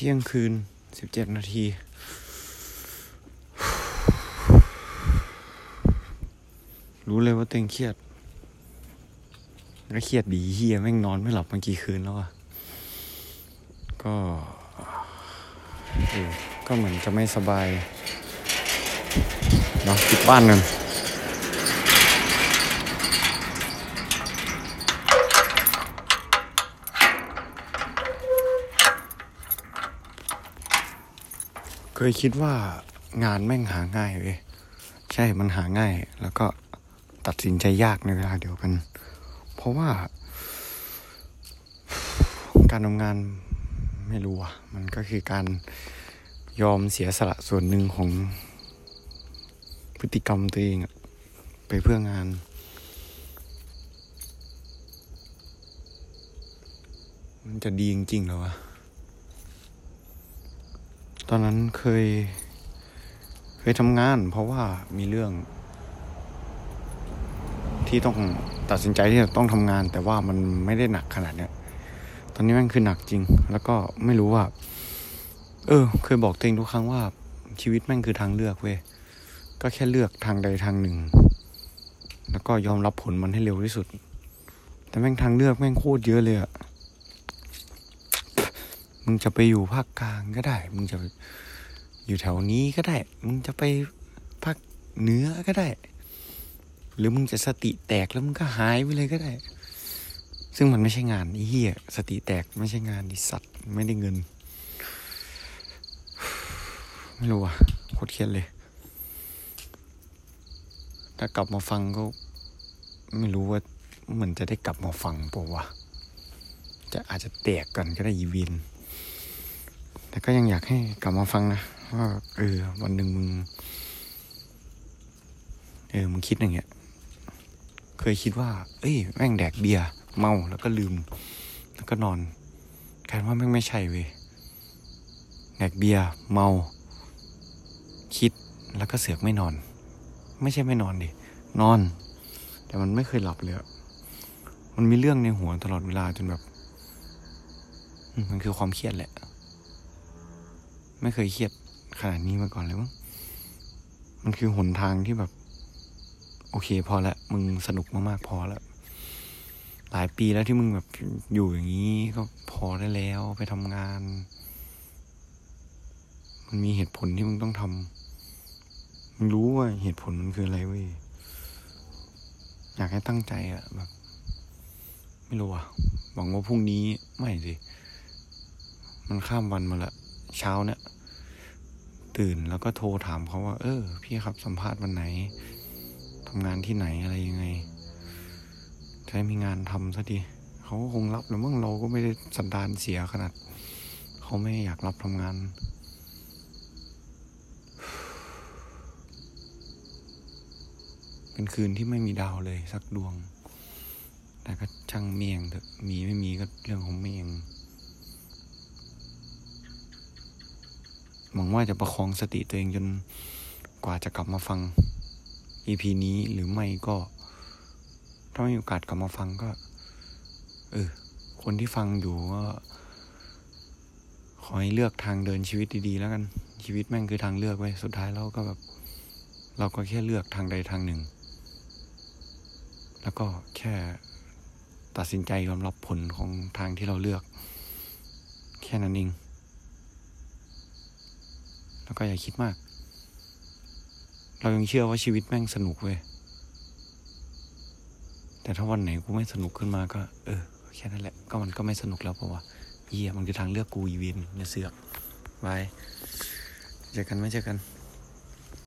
เที่ยงคืนสิบเจ็ดนาที รู้เลยว่าตัวเองเครียดก็เครียดดีเฮียแม่งนอนไม่หลับมากี่คืนแล้วอะก็ก็เหมือนจะไม่สบายเนาะปิดบ้านกัน เคยคิดว่างานแม่งหาง่ายเว้ยใช่มันหาง่าย แล้วก็ตัดสินใจยากในเวลาเดียวกัน เพราะว่า การทำงานไม่รู้อะ มันก็คือการยอมเสียสละส่วนหนึ่งของพฤติกรรมตัวเองอะไปเพื่องาน มันจะดีจริงๆหรอวะ ตอนนั้นเคย เคยทำงาน เพราะว่ามีเรื่อง ที่ต้องตัดสินใจที่จะต้องทำงาน แต่ว่ามันไม่ได้หนักขนาดเนี้ยตอนนี้แม่งคือหนักจริง แล้วก็ไม่รู้ว่า เออ เคยบอกตัวเองทุกครั้งว่า ชีวิตแม่งคือทางเลือกเว้ยก็แค่เลือกทางใดทางหนึ่ง แล้วก็ยอมรับผลมันให้เร็วที่สุด แต่แม่งทางเลือกแม่งโคตรเยอะเลยอะ มึงจะไปอยู่ภาคกลางก็ได้ มึงจะอยู่แถวนี้ก็ได้ มึงจะไปภาคเหนือก็ได้ หรือมึงจะสติแตกแล้วมึงก็หายไปเลยก็ได้ ซึ่งมันไม่ใช่งานไอ้เหี้ยสติแตกไม่ใช่งานดิสัตว์ไม่ได้เงิน ไม่รู้อะโคตรเครียดเลย ถ้ากลับมาฟังก็ ไม่รู้ว่าเหมือนจะได้กลับมาฟังปะวะจะอาจจะแตกกันก็ได้ยีวิน แต่ก็ยังอยากให้กลับมาฟังนะว่าเออ วันหนึ่งมึง เออมึงคิดอย่างเงี้ย เคยคิดว่า เอ้ย แม่งแดกเบียร์เมาแล้วก็ลืม แล้วก็นอนกลายว่าแม่งไม่ใช่เว้ยแดกเบียร์เมา คิดแล้วก็เสือกไม่นอน ไม่ใช่ไม่นอนดินอน แต่มันไม่เคยหลับเลยอะมันมีเรื่องในหัวตลอดเวลาจนแบบมันคือความเครียดแหละ ไม่เคยเครียดขนาดนี้มาก่อนเลยมั้งมันคือหนทางที่แบบ โอเคพอละ มึงสนุกมากๆพอละหลายปีแล้วที่มึงแบบอยู่อย่างนี้ก็พอได้แล้วไปทำงาน มันมีเหตุผลที่มึงต้องทำมึงรู้ว่าเหตุผลมันคืออะไรเว้ยอยากให้ตั้งใจอะแบบ ไม่รู้อะหวังว่าพรุ่งนี้ไม่สิมันข้ามวันมาละ เช้าเนี่ย ตื่นแล้วก็โทรถามเขาว่า เออ พี่ครับสัมภาษณ์วันไหนทำงานที่ไหนอะไรยังไงจะได้มีงานทำสักทีเขาก็คงรับแล้วมั้งเราก็ไม่ได้สันดานเสียขนาดเขาไม่อยากรับทำงานเป็นคืนที่ไม่มีดาวเลยสักดวง แต่ก็ช่างเมียงเถอะ มีไม่มีก็เรื่องของเมียง หวังว่าจะประคองสติตัวเองจนกว่าจะกลับมาฟัง EP นี้หรือไม่ก็ ถ้าไม่มีโอกาสกลับมาฟังก็ เออ คนที่ฟังอยู่ก็ขอให้เลือกทางเดินชีวิตดีๆ แล้วกัน ชีวิตแม่งคือทางเลือกไว้สุดท้ายเราก็แบบ เราก็แค่เลือกทางใดทางหนึ่ง แล้วก็แค่ตัดสินใจยอมรับผลของทางที่เราเลือก แค่นั้นเอง แล้วก็อย่าคิดมาก เรายังเชื่อว่าชีวิตแม่งสนุกเว้ย แต่ถ้าวันไหนกูไม่สนุกขึ้นมาก็ เออ แค่นั้นแหละ ก็มันก็ไม่สนุกแล้วเพราะว่าเยี่ยมันคือทางเลือกกูอีวินอย่าเสือกบายเจอกันไม่เจอกัน